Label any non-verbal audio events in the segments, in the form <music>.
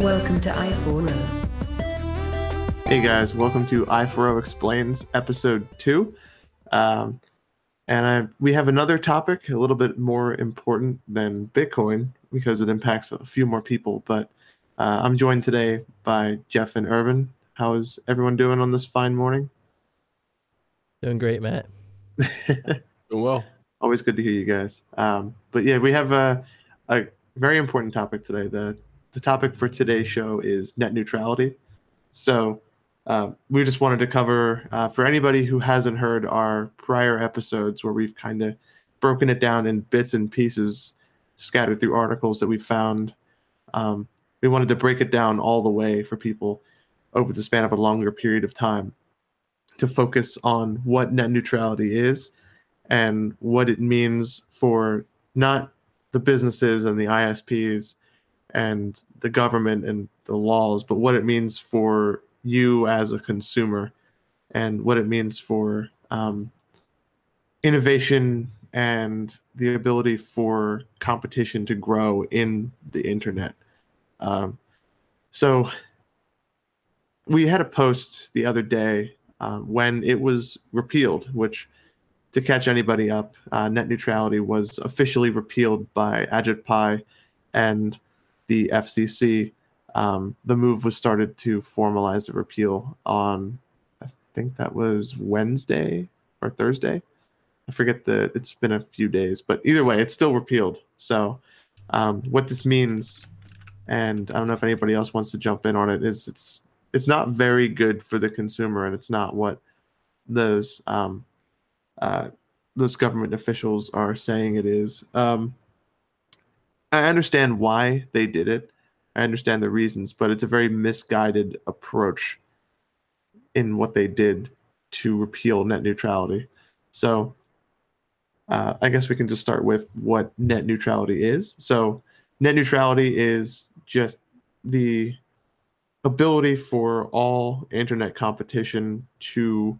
Welcome to I4O. Hey guys, welcome to I4O Explains episode two. Um, and I, we have another topic a little bit more important than Bitcoin because it impacts a few more people. But uh, I'm joined today by Jeff and Irvin. How is everyone doing on this fine morning? Doing great, Matt. <laughs> Doing well. Always good to hear you guys. Um, but yeah, we have a, a very important topic today. The the topic for today's show is net neutrality. So uh, we just wanted to cover uh, for anybody who hasn't heard our prior episodes where we've kind of broken it down in bits and pieces scattered through articles that we found. Um, we wanted to break it down all the way for people over the span of a longer period of time to focus on what net neutrality is and what it means for not the businesses and the ISPs and the government and the laws, but what it means for you as a consumer and what it means for um, innovation and the ability for competition to grow in the internet. Um, so we had a post the other day uh, when it was repealed, which to catch anybody up, uh, net neutrality was officially repealed by Ajit Pai and the FCC, um, the move was started to formalize the repeal on, I think that was Wednesday or Thursday. I forget the. It's been a few days, but either way, it's still repealed. So, um, what this means, and I don't know if anybody else wants to jump in on it, is it's it's not very good for the consumer, and it's not what those um, uh, those government officials are saying it is. Um, I understand why they did it. I understand the reasons, but it's a very misguided approach in what they did to repeal net neutrality. So uh, I guess we can just start with what net neutrality is. So net neutrality is just the ability for all internet competition to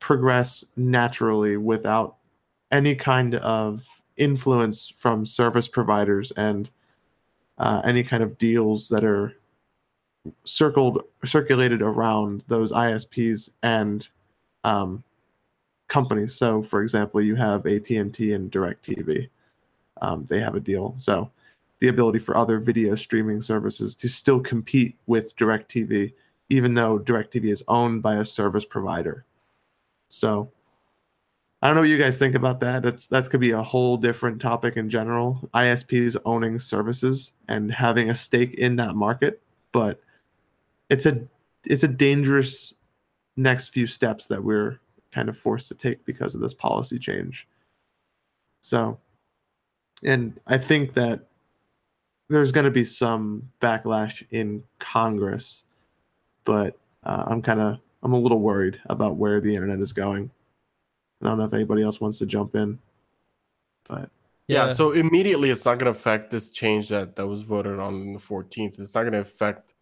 progress naturally without any kind of influence from service providers and uh, any kind of deals that are circled circulated around those ISPs and um, companies. So, for example, you have AT and T and Directv. Um, they have a deal. So, the ability for other video streaming services to still compete with Directv, even though Directv is owned by a service provider. So, I don't know what you guys think about that. That's that could be a whole different topic in general. ISPs owning services and having a stake in that market, but it's a it's a dangerous next few steps that we're kind of forced to take because of this policy change. So, and I think that there's going to be some backlash in Congress, but uh, I'm kind of I'm a little worried about where the internet is going. I don't know if anybody else wants to jump in, but yeah. yeah so immediately, it's not going to affect this change that that was voted on the 14th. It's not going to affect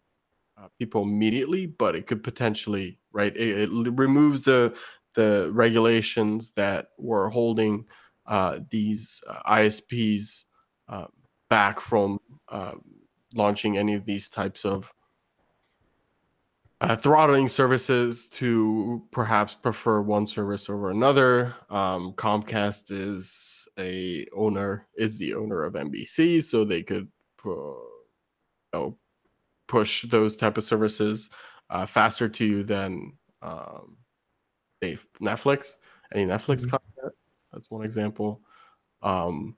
uh, people immediately, but it could potentially, right? It, it removes the the regulations that were holding uh, these uh, ISPs uh, back from uh, launching any of these types of uh, throttling services to perhaps prefer one service over another. Um, Comcast is a owner is the owner of NBC, so they could uh, you know, push those type of services uh, faster to you than um, a Netflix. Any Netflix mm-hmm. content? That's one example. Um,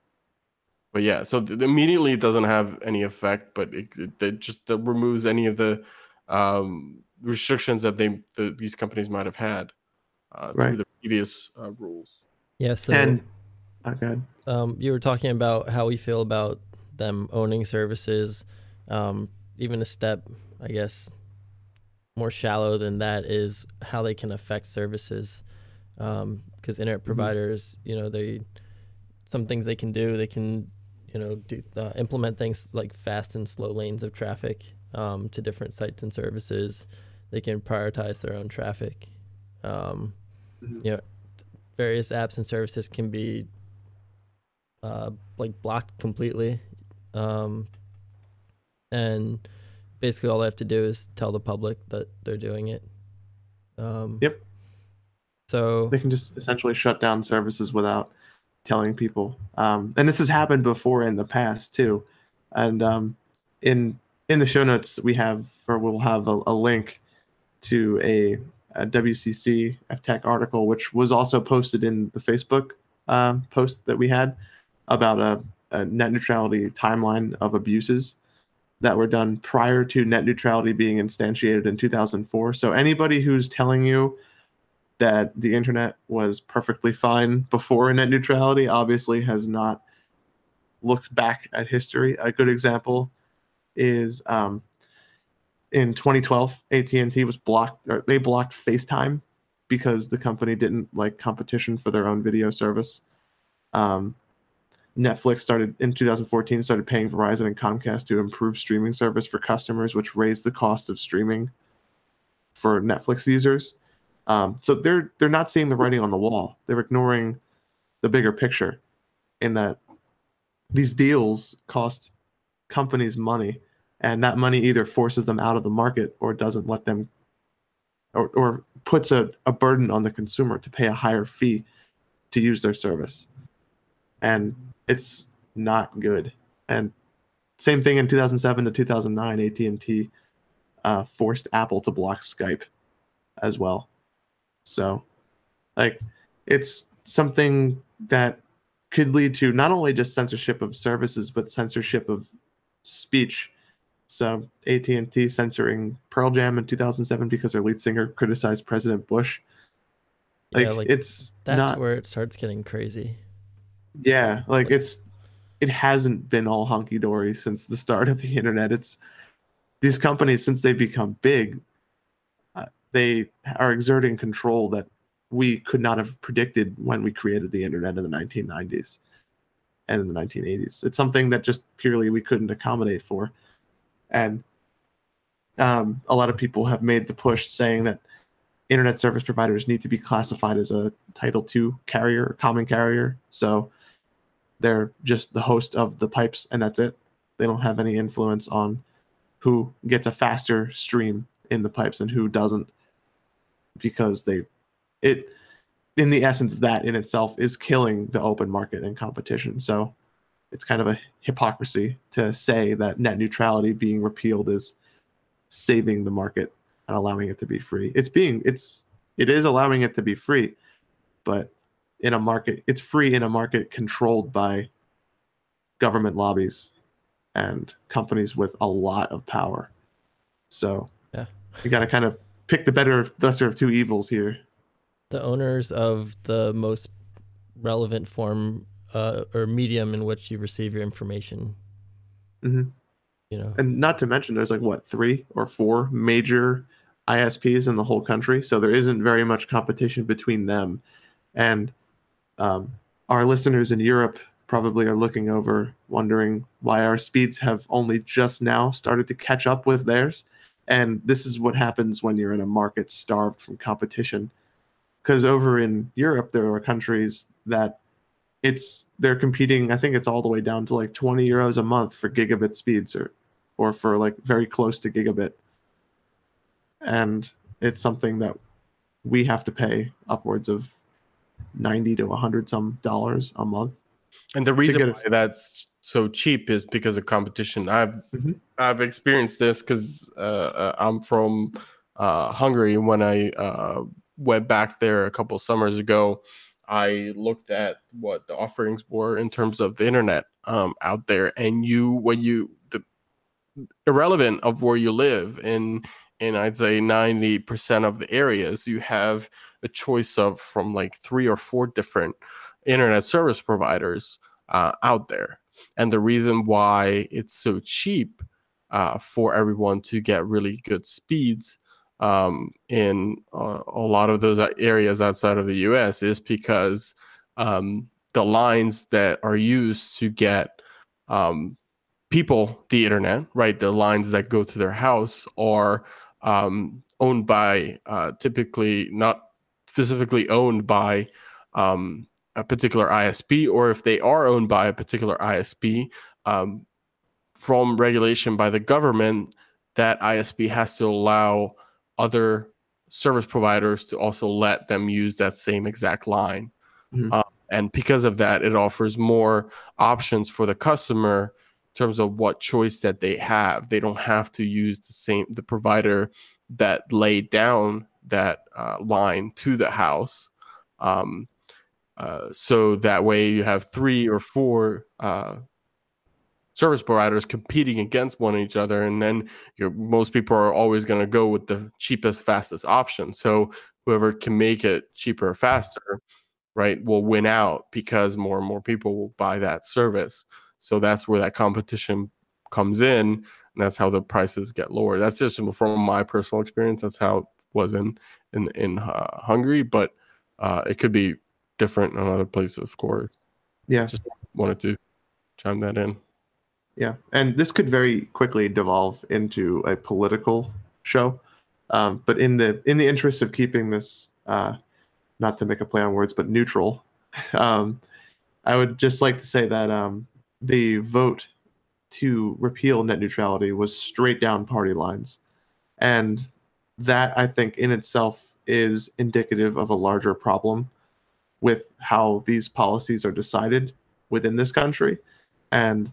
but yeah, so th- immediately it doesn't have any effect, but it, it, it just removes any of the um, restrictions that they the, these companies might have had uh, right. through the previous uh, rules. Yeah. So, and okay. um, you were talking about how we feel about them owning services. Um, even a step, I guess, more shallow than that is how they can affect services. Because um, internet mm-hmm. providers, you know, they some things they can do. They can, you know, do, uh, implement things like fast and slow lanes of traffic um, to different sites and services they can prioritize their own traffic. Um, mm-hmm. You know, various apps and services can be uh, like blocked completely, um, and basically all they have to do is tell the public that they're doing it. Um, Yep. So they can just essentially shut down services without telling people. Um, and this has happened before in the past too. And um, in in the show notes we have, or we'll have a, a link to a, a WCC Tech article, which was also posted in the Facebook um, post that we had about a, a net neutrality timeline of abuses that were done prior to net neutrality being instantiated in 2004. So anybody who's telling you that the internet was perfectly fine before net neutrality obviously has not looked back at history. A good example is um, in 2012, AT&T was blocked. Or they blocked FaceTime because the company didn't like competition for their own video service. Um, Netflix started in 2014 started paying Verizon and Comcast to improve streaming service for customers, which raised the cost of streaming for Netflix users. Um, so they're they're not seeing the writing on the wall. They're ignoring the bigger picture, in that these deals cost companies money, and that money either forces them out of the market or doesn't let them, or or puts a, a burden on the consumer to pay a higher fee to use their service, and it's not good. And same thing in 2007 to 2009, AT&T uh, forced Apple to block Skype as well. So, like, it's something that could lead to not only just censorship of services, but censorship of speech. So, AT&T censoring Pearl Jam in 2007 because their lead singer criticized President Bush. Like, Yeah, like, it's that's not. where it starts getting crazy. Yeah, like it's it hasn't been all honky dory since the start of the internet. It's these companies since they've become big, uh, they are exerting control that we could not have predicted when we created the internet in the 1990s and in the 1980s. It's something that just purely we couldn't accommodate for, and um, a lot of people have made the push saying that internet service providers need to be classified as a Title II carrier, common carrier. So they're just the host of the pipes, and that's it. They don't have any influence on who gets a faster stream in the pipes and who doesn't, because they, it, in the essence, that in itself is killing the open market and competition. So it's kind of a hypocrisy to say that net neutrality being repealed is saving the market and allowing it to be free. It's being it's it is allowing it to be free, but in a market it's free in a market controlled by government lobbies and companies with a lot of power. So Yeah. you got to kind of pick the better lesser of two evils here. The owners of the most relevant form uh, or medium in which you receive your information. Mhm. You know, And not to mention there's like what, 3 or 4 major ISPs in the whole country, so there isn't very much competition between them. And um, our listeners in Europe probably are looking over, wondering why our speeds have only just now started to catch up with theirs. And this is what happens when you're in a market starved from competition. Because over in Europe, there are countries that it's they're competing. I think it's all the way down to like 20 euros a month for gigabit speeds, or or for like very close to gigabit. And it's something that we have to pay upwards of 90 to 100 some dollars a month And the reason get why us- that's so cheap is because of competition. I've Mhm. I've experienced this because uh, uh, I'm from uh, Hungary. When I uh, went back there a couple summers ago, I looked at what the offerings were in terms of the internet um, out there, and you when you the irrelevant of where you live in in I'd say ninety percent of the areas, you have a choice of from like three or four different internet service providers uh, out there. And the reason why it's so cheap uh, for everyone to get really good speeds um, in uh, a lot of those areas outside of the US is because um, the lines that are used to get um, people the internet, right? The lines that go to their house are um, owned by uh, typically not specifically owned by um, a particular ISP, or if they are owned by a particular ISP, um, from regulation by the government, that ISP has to allow other service providers to also let them use that same exact line. Mhm. Uh, and because of that, it offers more options for the customer in terms of what choice that they have. They don't have to use the same the provider that laid down that uh, line to the house. Um, uh, so that way you have three or four uh, service providers competing against one each other, and then you're, most people are always going to go with the cheapest, fastest option. So whoever can make it cheaper or faster, right, will win out because more and more people will buy that service. So that's where that competition comes in, and that's how the prices get lower. That's just from my personal experience. That's how it was in in in uh, Hungary, but uh, it could be different in other places, of course. Yeah. Just wanted to chime that in. Yeah, and this could very quickly devolve into a political show. Um, but in the in the interest of keeping this, uh, not to make a play on words, but neutral, <laughs> um, I would just like to say that um, the vote to repeal net neutrality was straight down party lines, and that I think in itself is indicative of a larger problem with how these policies are decided within this country, and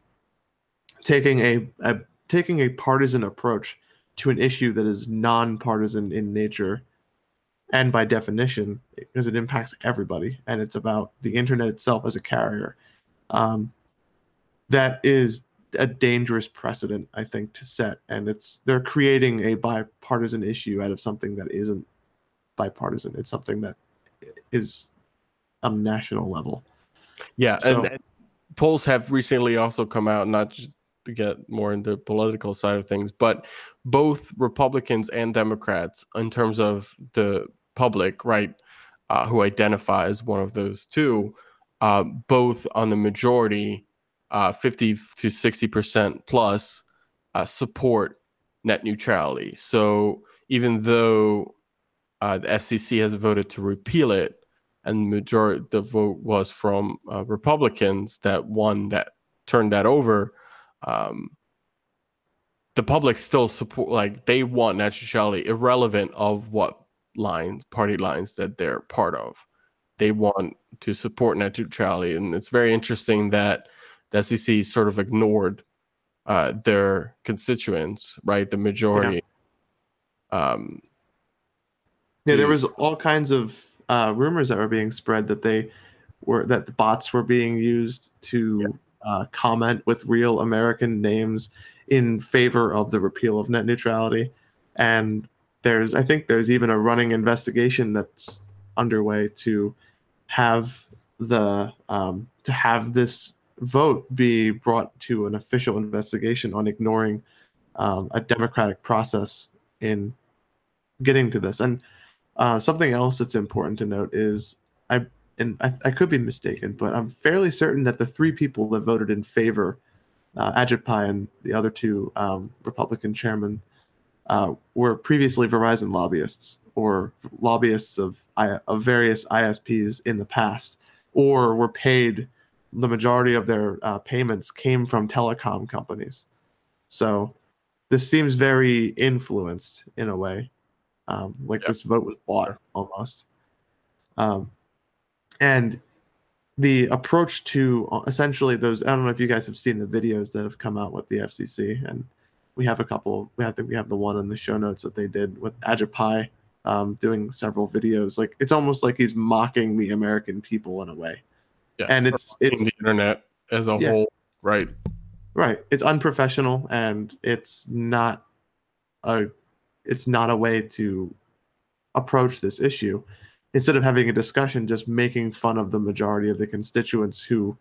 taking a, a taking a partisan approach to an issue that is non-partisan in nature and by definition because it impacts everybody and it's about the internet itself as a carrier um, that is a dangerous precedent i think to set. And it's they're creating a bipartisan issue out of something that isn't bipartisan. It's something that is a national level. Yeah, So- and, and polls have recently also come out, not just get more into political side of things, but both Republicans and Democrats, in terms of the public, right, uh, who identify as one of those two, uh, both on the majority, uh, 50 to 60% plus, uh, support net neutrality. So even though uh, the FCC has voted to repeal it, and majority the vote was from uh, Republicans that won that turned that over. Um, the public still support like they want net neutrality, irrelevant of what lines, party lines that they're part of. They want to support net neutrality, and it's very interesting that the FCC sort of ignored uh, their constituents, right? The majority. Um, Yeah, there was all kinds of uh, rumors that were being spread that they were that the bots were being used to uh, comment with real American names in favor of the repeal of net neutrality, and there's I think there's even a running investigation that's underway to have the um, to have this vote be brought to an official investigation on ignoring um, a democratic process in getting to this. And uh, something else that's important to note is I and I, I could be mistaken, but I'm fairly certain that the three people that voted in favor, uh, Ajit Pai and the other two um, Republican chairmen, uh, were previously Verizon lobbyists or lobbyists of of various ISPs in the past, or were paid. The majority of their uh, payments came from telecom companies, so this seems very influenced in a way um, like Yeah. this vote was bought almost. Um, and the approach to uh, essentially those, I don't know if you guys have seen the videos that have come out with the FCC, and we have a couple. We have the, we have the one in the show notes that they did with Ajit Pai um, doing several videos. Like it's almost like he's mocking the American people in a way. yeah, and it's- it's- the internet as a Yeah. whole, right? Right. It's unprofessional and it's not a it's not a way to approach this issue. Instead of having a discussion, just making fun of the majority of the constituents who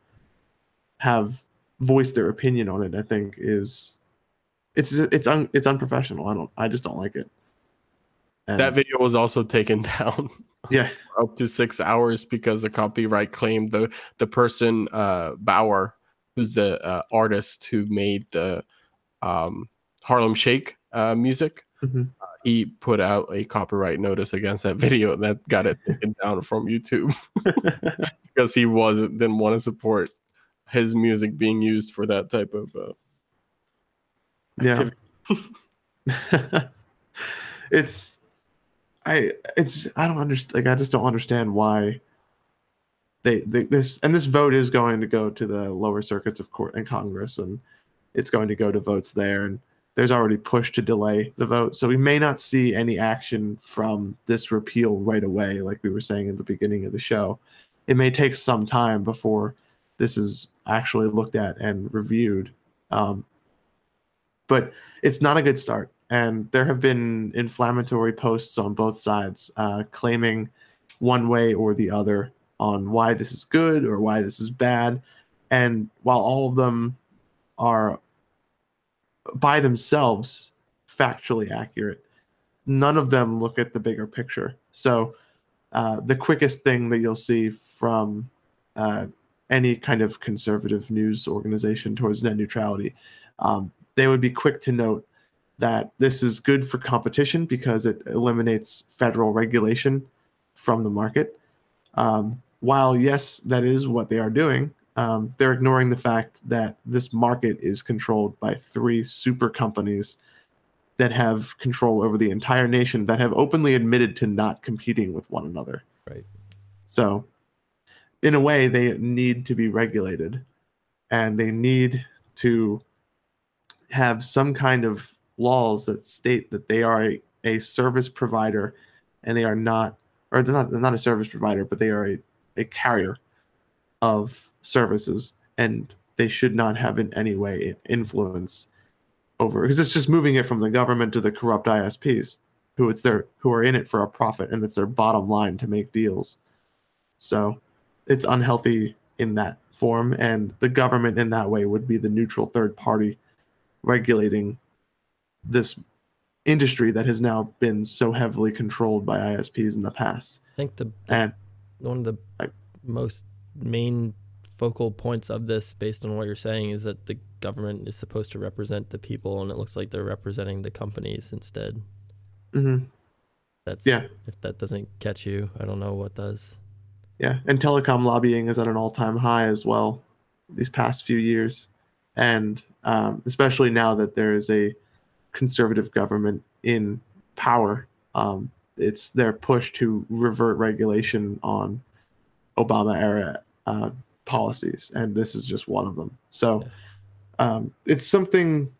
have voiced their opinion on it, I think is it's it's un, it's unprofessional. I don't I just don't like it. And- That video was also taken <laughs> down yeah. <laughs> up to six hours because the copyright claim the the person uh Baauer, who's the uh, artist who made the um Harlem Shake uh music. Mhm. Uh, he put out a copyright notice against that <laughs> video and that got it taken down from YouTube <laughs> because he wasn't didn't want to support his music being used for that type of uh, Yeah. <laughs> it's I it's I don't understand like I just don't understand why they, they this and this vote is going to go to the lower circuits of court and Congress and it's going to go to votes there and there's already push to delay the vote. So we may not see any action from this repeal right away like we were saying in the beginning of the show. It may take some time before this is actually looked at and reviewed. Um, but it's not a good start. And there have been inflammatory posts on both sides uh, claiming one way or the other on why this is good or why this is bad. And while all of them are by themselves factually accurate none of them look at the bigger picture so uh, the quickest thing that you'll see from uh, any kind of conservative news organization towards net neutrality um, they would be quick to note that this is good for competition because it eliminates federal regulation from the market. Um, while, yes, that is what they are doing, um, they're ignoring the fact that this market is controlled by three super companies that have control over the entire nation that have openly admitted to not competing with one another. Right. So, in a way, they need to be regulated and they need to have some kind of laws that state that they are a, a service provider and they are not or they're not they're not a service provider but they are a, a carrier of services and they should not have in any way influence over because it's just moving it from the government to the corrupt ISPs who it's their who are in it for a profit and it's their bottom line to make deals. So it's unhealthy in that form and the government in that way would be the neutral third party regulating this industry that has now been so heavily controlled by ISPs in the past. I think the and one of the I, most main focal points of this, based on what you're saying, is that the government is supposed to represent the people, and it looks like they're representing the companies instead. Mm-hmm. That's yeah. If that doesn't catch you, I don't know what does. Yeah, and telecom lobbying is at an all-time high as well these past few years, and um, especially now that there is a conservative government in power. Um, it's their push to revert regulation on Obama era uh, policies, and this is just one of them. So um, it's something,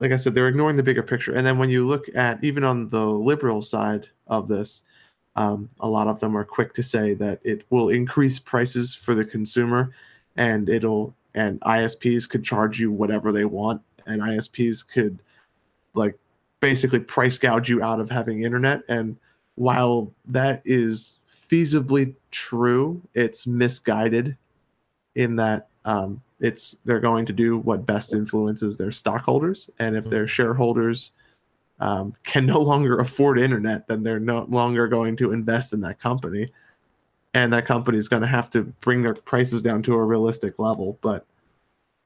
like I said, they're ignoring the bigger picture. And then when you look at even on the liberal side of this, um, a lot of them are quick to say that it will increase prices for the consumer, and it'll and ISPs could charge you whatever they want, and ISPs could like basically price gouge you out of having internet. And while that is feasibly true, it's misguided in that um, it's they're going to do what best influences their stockholders, and if their shareholders um, can no longer afford internet, then they're no longer going to invest in that company, and that company is going to have to bring their prices down to a realistic level. But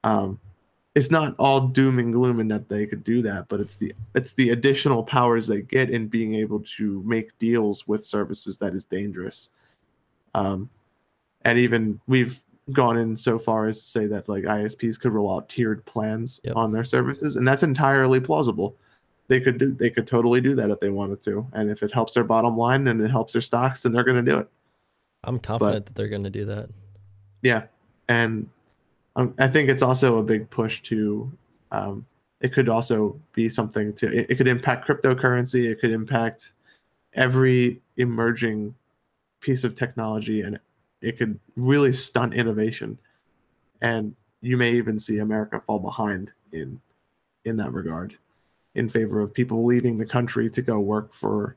um, it's not all doom and gloom in that they could do that, but it's the it's the additional powers they get in being able to make deals with services that is dangerous. Um, and even we've gone in so far as to say that like ISPs could roll out tiered plans yep. on their services, and that's entirely plausible. They could do they could totally do that if they wanted to, and if it helps their bottom line and it helps their stocks, then they're going to do it. I'm confident but, that they're going to do that. Yeah, and um, I think it's also a big push to. Um, it could also be something to. It, it could impact cryptocurrency. It could impact every emerging piece of technology, and it could really stunt innovation. And you may even see America fall behind in in that regard, in favor of people leaving the country to go work for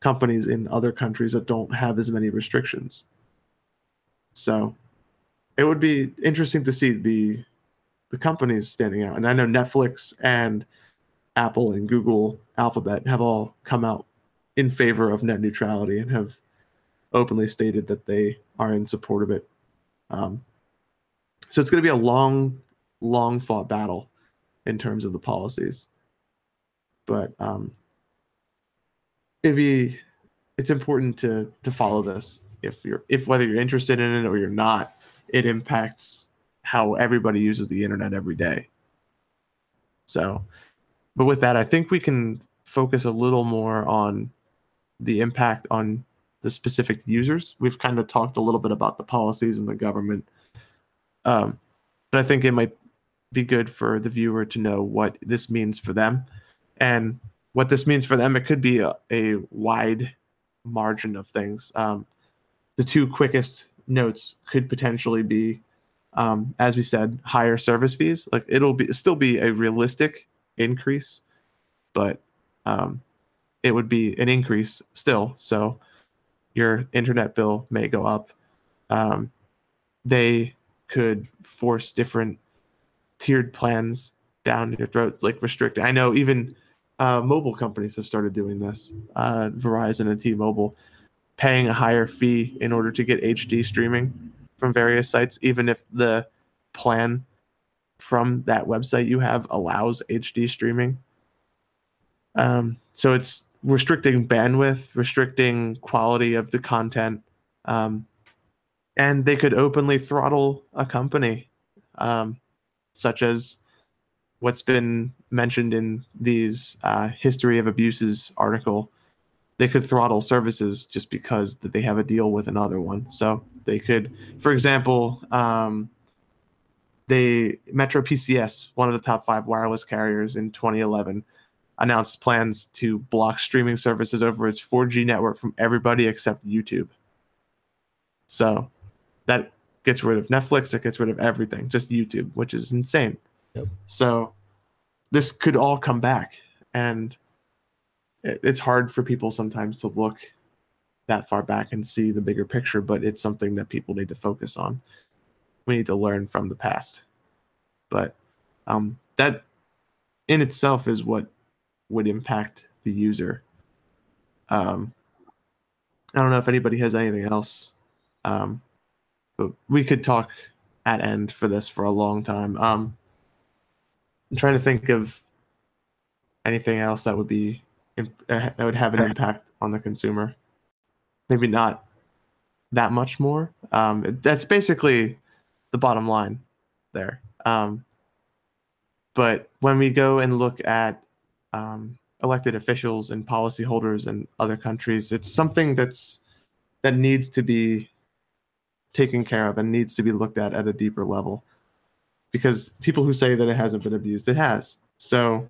companies in other countries that don't have as many restrictions. So it would be interesting to see the the companies standing out. And I know Netflix and Apple and Google Alphabet have all come out in favor of net neutrality and have openly stated that they are in support of it. Um, so it's going to be a long, long fought battle in terms of the policies. But um, it'd be it's important to to follow this if you're if whether you're interested in it or you're not it impacts how everybody uses the internet every day. So but with that, I think we can focus a little more on the impact on the specific users. We've kind of talked a little bit about the policies and the government, um, but I think it might be good for the viewer to know what this means for them, and what this means for them. It could be a, a wide margin of things. Um, the two quickest notes could potentially be, um, as we said, higher service fees. Like it'll be still be a realistic increase, but um, it would be an increase still. So your internet bill may go up. Um, they could force different tiered plans down your throats, like restrict. I know even uh, mobile companies have started doing this. Uh, Verizon and T-Mobile paying a higher fee in order to get HD streaming from various sites, even if the plan from that website you have allows HD streaming. Um, so it's restricting bandwidth, restricting quality of the content, um, and they could openly throttle a company, um, such as what's been mentioned in these uh, history of abuses article. They could throttle services just because that they have a deal with another one. So they could, for example, um, they Metro PCS, one of the top five wireless carriers in 2011, announced plans to block streaming services over its 4G network from everybody except YouTube. So that gets rid of Netflix, it gets rid of everything, just YouTube, which is insane. Yep. So this could all come back and it's hard for people sometimes to look that far back and see the bigger picture, but it's something that people need to focus on. We need to learn from the past. But um, that in itself is what would impact the user. Um, I don't know if anybody has anything else, um, but we could talk at end for this for a long time. Um, I'm trying to think of anything else that would be that would have an impact on the consumer. Maybe not that much more. Um, that's basically the bottom line there. Um, but when we go and look at um, elected officials and policyholders in other countries, it's something that's that needs to be taken care of and needs to be looked at at a deeper level. Because people who say that it hasn't been abused, it has. So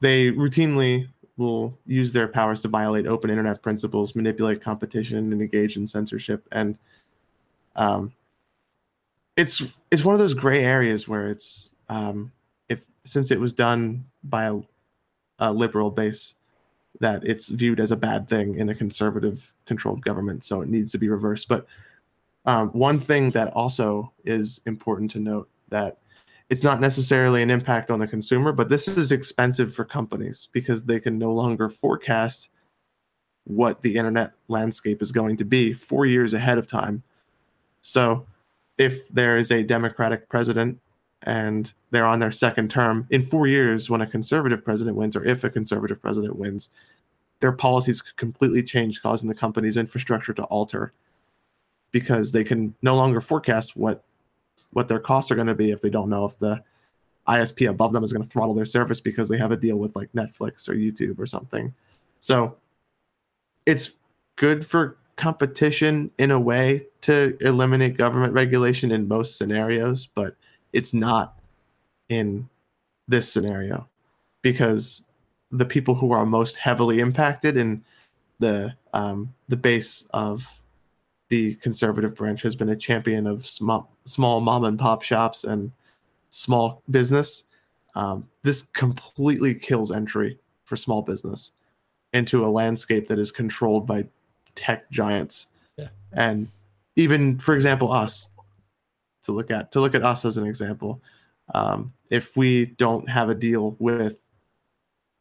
they routinely will use their powers to violate open internet principles, manipulate competition, and engage in censorship. And um, it's it's one of those gray areas where it's um, if since it was done by a, a liberal base, that it's viewed as a bad thing in a conservative controlled government, so it needs to be reversed. But um, one thing that also is important to note that it's not necessarily an impact on the consumer, but this is expensive for companies because they can no longer forecast what the internet landscape is going to be four years ahead of time. So, if there is a Democratic president and they're on their second term, in four years, when a conservative president wins, or if a conservative president wins, their policies could completely change, causing the company's infrastructure to alter because they can no longer forecast what what their costs are going to be if they don't know if the ISP above them is going to throttle their service because they have a deal with like Netflix or YouTube or something. So it's good for competition in a way to eliminate government regulation in most scenarios, but it's not in this scenario because the people who are most heavily impacted in the um, the base of the conservative branch has been a champion of small, small mom and pop shops and small business. Um, this completely kills entry for small business into a landscape that is controlled by tech giants. Yeah. And even, for example, us to look at to look at us as an example. Um, if we don't have a deal with,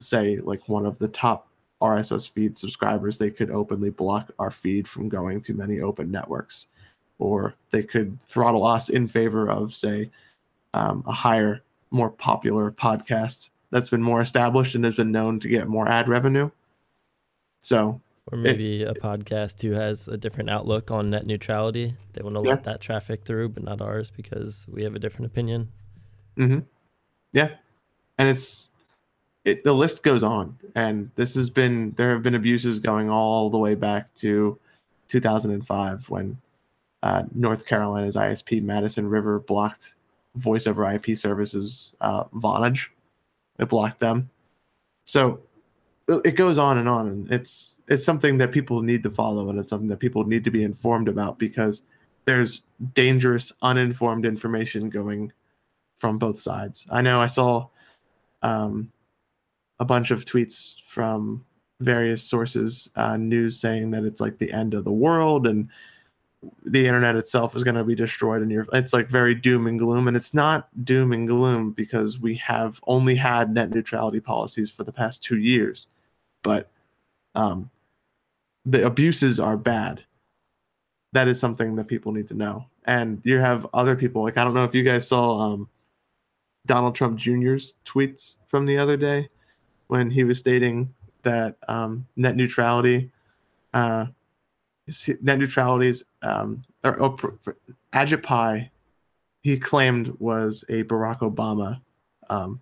say, like one of the top RSS feed subscribers, they could openly block our feed from going to many open networks, or they could throttle us in favor of, say, um, a higher, more popular podcast that's been more established and has been known to get more ad revenue. So, or maybe it, a podcast who has a different outlook on net neutrality. They want to yeah. let that traffic through, but not ours because we have a different opinion. Mm-hmm. Yeah, and it's it, the list goes on, and this has been there have been abuses going all the way back to 2005 when uh, North Carolina's ISP Madison River blocked voice over IP services uh, Vonage. It blocked them. So it goes on and on, and it's it's something that people need to follow, and it's something that people need to be informed about because there's dangerous, uninformed information going from both sides. I know I saw um, a bunch of tweets from various sources, uh, news saying that it's like the end of the world and the internet itself is going to be destroyed and you're it's like very doom and gloom and it's not doom and gloom because we have only had net neutrality policies for the past two years but um, the abuses are bad. That is something that people need to know. And you have other people like i don't know if you guys saw um, donald trump jr's tweets from the other day when he was stating that um, net neutrality uh, net neutralities um, or, or Ajit Pai, he claimed was a Barack Obama um,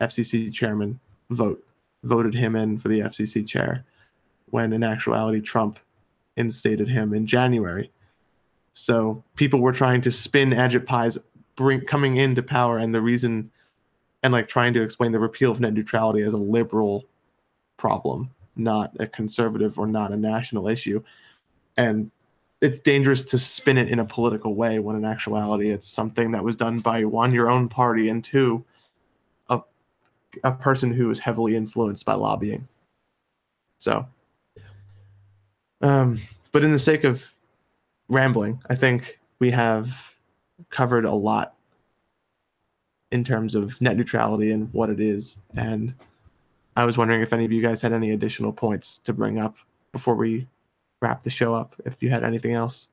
FCC chairman vote, voted him in for the FCC chair, when in actuality Trump instated him in January. So people were trying to spin Ajit Pai's bring coming into power and the reason, and like trying to explain the repeal of net neutrality as a liberal problem, not a conservative or not a national issue and it's dangerous to spin it in a political way when in actuality it's something that was done by one your own party and two a, a person who is heavily influenced by lobbying. So um but in the sake of rambling i think we have covered a lot in terms of net neutrality and what it is. And i was wondering if any of you guys had any additional points to bring up before we wrap the show up if you had anything else.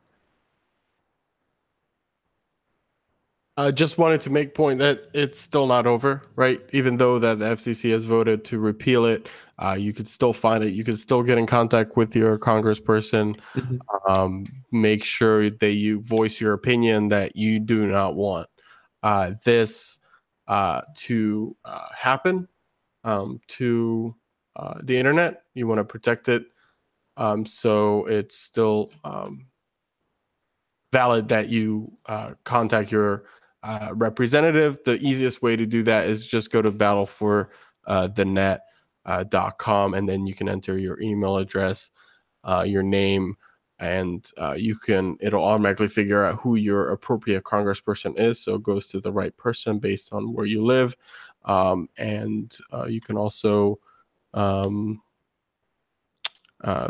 I just wanted to make point that it's still not over, right? Even though that the FCC has voted to repeal it, uh, you could still find it. You could still get in contact with your congressperson. Mm-hmm. Um, make sure that you voice your opinion that you do not want uh, this uh, to uh, happen um, to uh, the internet. You want to protect it um, so it's still um, valid that you uh, contact your uh, representative. The easiest way to do that is just go to battle for uh, uh, and then you can enter your email address, uh, your name, and uh, you can it'll automatically figure out who your appropriate congressperson is so it goes to the right person based on where you live um, and uh, you can also um, uh,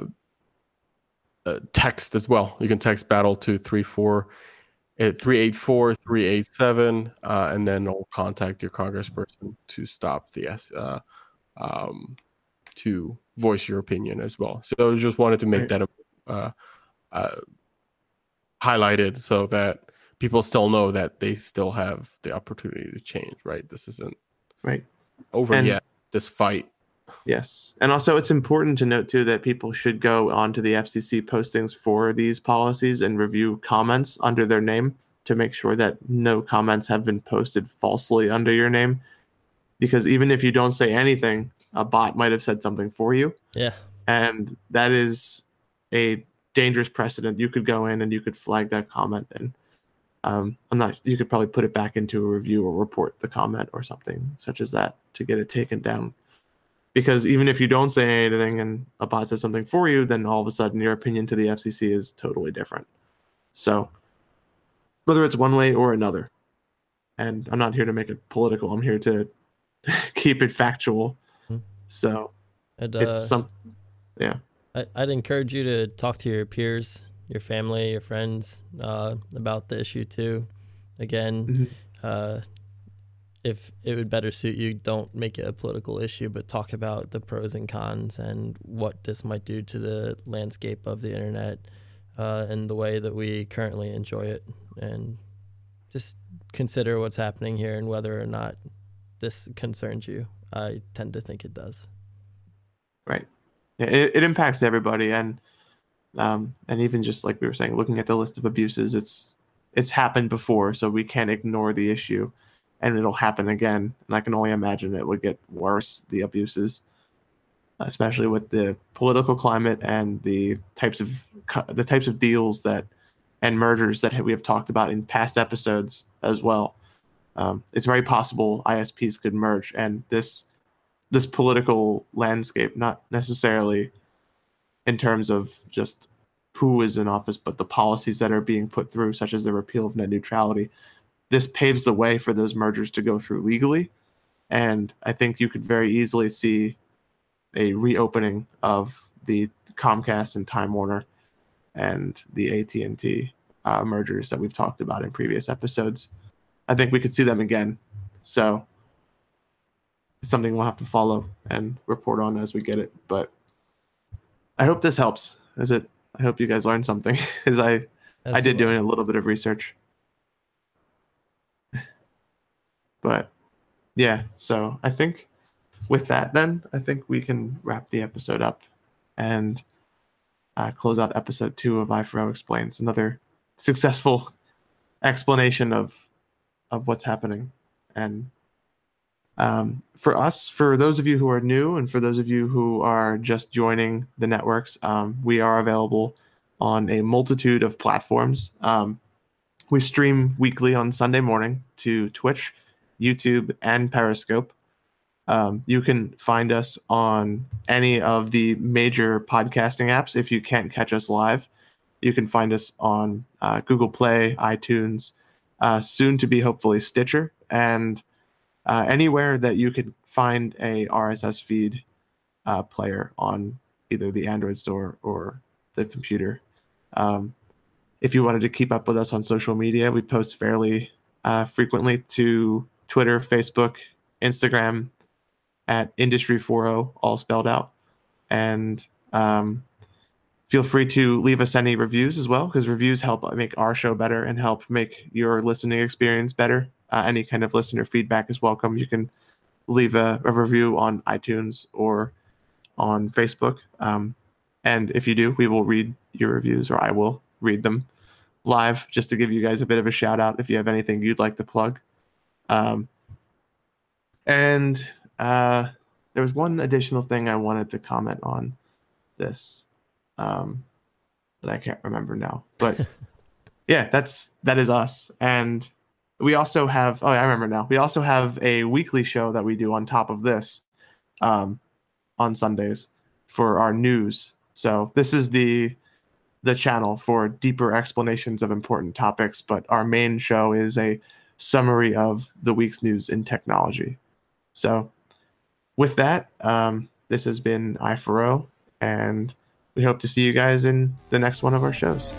uh, text as well. You can text battle to 34 uh, 384 387 uh, and then I'll contact your congressperson to stop the uh, um, to voice your opinion as well. So I just wanted to make that uh, uh, highlighted so that people still know that they still have the opportunity to change. Right? This isn't right over and, yet. This fight Yes. And also, it's important to note, too, that people should go onto the FCC postings for these policies and review comments under their name to make sure that no comments have been posted falsely under your name. Because even if you don't say anything, a bot might have said something for you. Yeah. And that is a dangerous precedent. You could go in and you could flag that comment and um, I'm not. You could probably put it back into a review or report the comment or something such as that to get it taken down because even if you don't say anything and a bot says something for you, then all of a sudden your opinion to the FCC is totally different. So whether it's one way or another, and I'm not here to make it political. I'm here to <laughs> keep it factual. Hmm. So and, uh, it's some, yeah. I, would encourage you to talk to your peers, your family, your friends uh, about the issue too. Again, mm-hmm. uh, if it would better suit you, don't make it a political issue, but talk about the pros and cons and what this might do to the landscape of the internet uh, and the way that we currently enjoy it. And just consider what's happening here and whether or not this concerns you. I tend to think it does. Right. It, it impacts everybody. And, um, and even just like we were saying, looking at the list of abuses, it's, it's happened before, so we can't ignore the issue and it'll happen again. And I can only imagine it would get worse, the abuses, especially with the political climate and the types of the types of deals that and mergers that we have talked about in past episodes as well. Um, it's very possible ISPs could merge, and this this political landscape, not necessarily in terms of just who is in office, but the policies that are being put through, such as the repeal of net neutrality, this paves the way for those mergers to go through legally. And I think you could very easily see a reopening of the Comcast and Time Warner and the AT&T uh, mergers that we've talked about in previous episodes. I think we could see them again. So it's something we'll have to follow and report on as we get it. But I hope this helps. Is it? I hope you guys learned something, <laughs> as I I did doing a little bit of research. But yeah, so I think with that, then I think we can wrap the episode up and uh, close out episode two of i4o explains. Another successful explanation of of what's happening. And um, for us, for those of you who are new and for those of you who are just joining the networks, um, we are available on a multitude of platforms. Um, we stream weekly on Sunday morning to Twitch, YouTube, and Periscope. Um, you can find us on any of the major podcasting apps if you can't catch us live. You can find us on uh, Google Play, iTunes, uh, soon to be hopefully Stitcher, and uh, anywhere that you could find a RSS feed uh, player on either the Android store or the computer. Um, if you wanted to keep up with us on social media, we post fairly uh, frequently to Twitter, Facebook, Instagram at Industry40, all spelled out. And um, feel free to leave us any reviews as well, because reviews help make our show better and help make your listening experience better uh, any kind of listener feedback is welcome. You can leave a, a review on iTunes or on Facebook. Um, and if you do, we will read your reviews or I will read them live just to give you guys a bit of a shout out if you have anything you'd like to plug. Um, and uh, there was one additional thing I wanted to comment on this um, that I can't remember now. But <laughs> yeah, that's that is us. And we also have oh i remember now we also have a weekly show that we do on top of this um, on sundays for our news so this is the the channel for deeper explanations of important topics but our main show is a summary of the week's news in technology. So with that um, this has been i4o and we hope to see you guys in the next one of our shows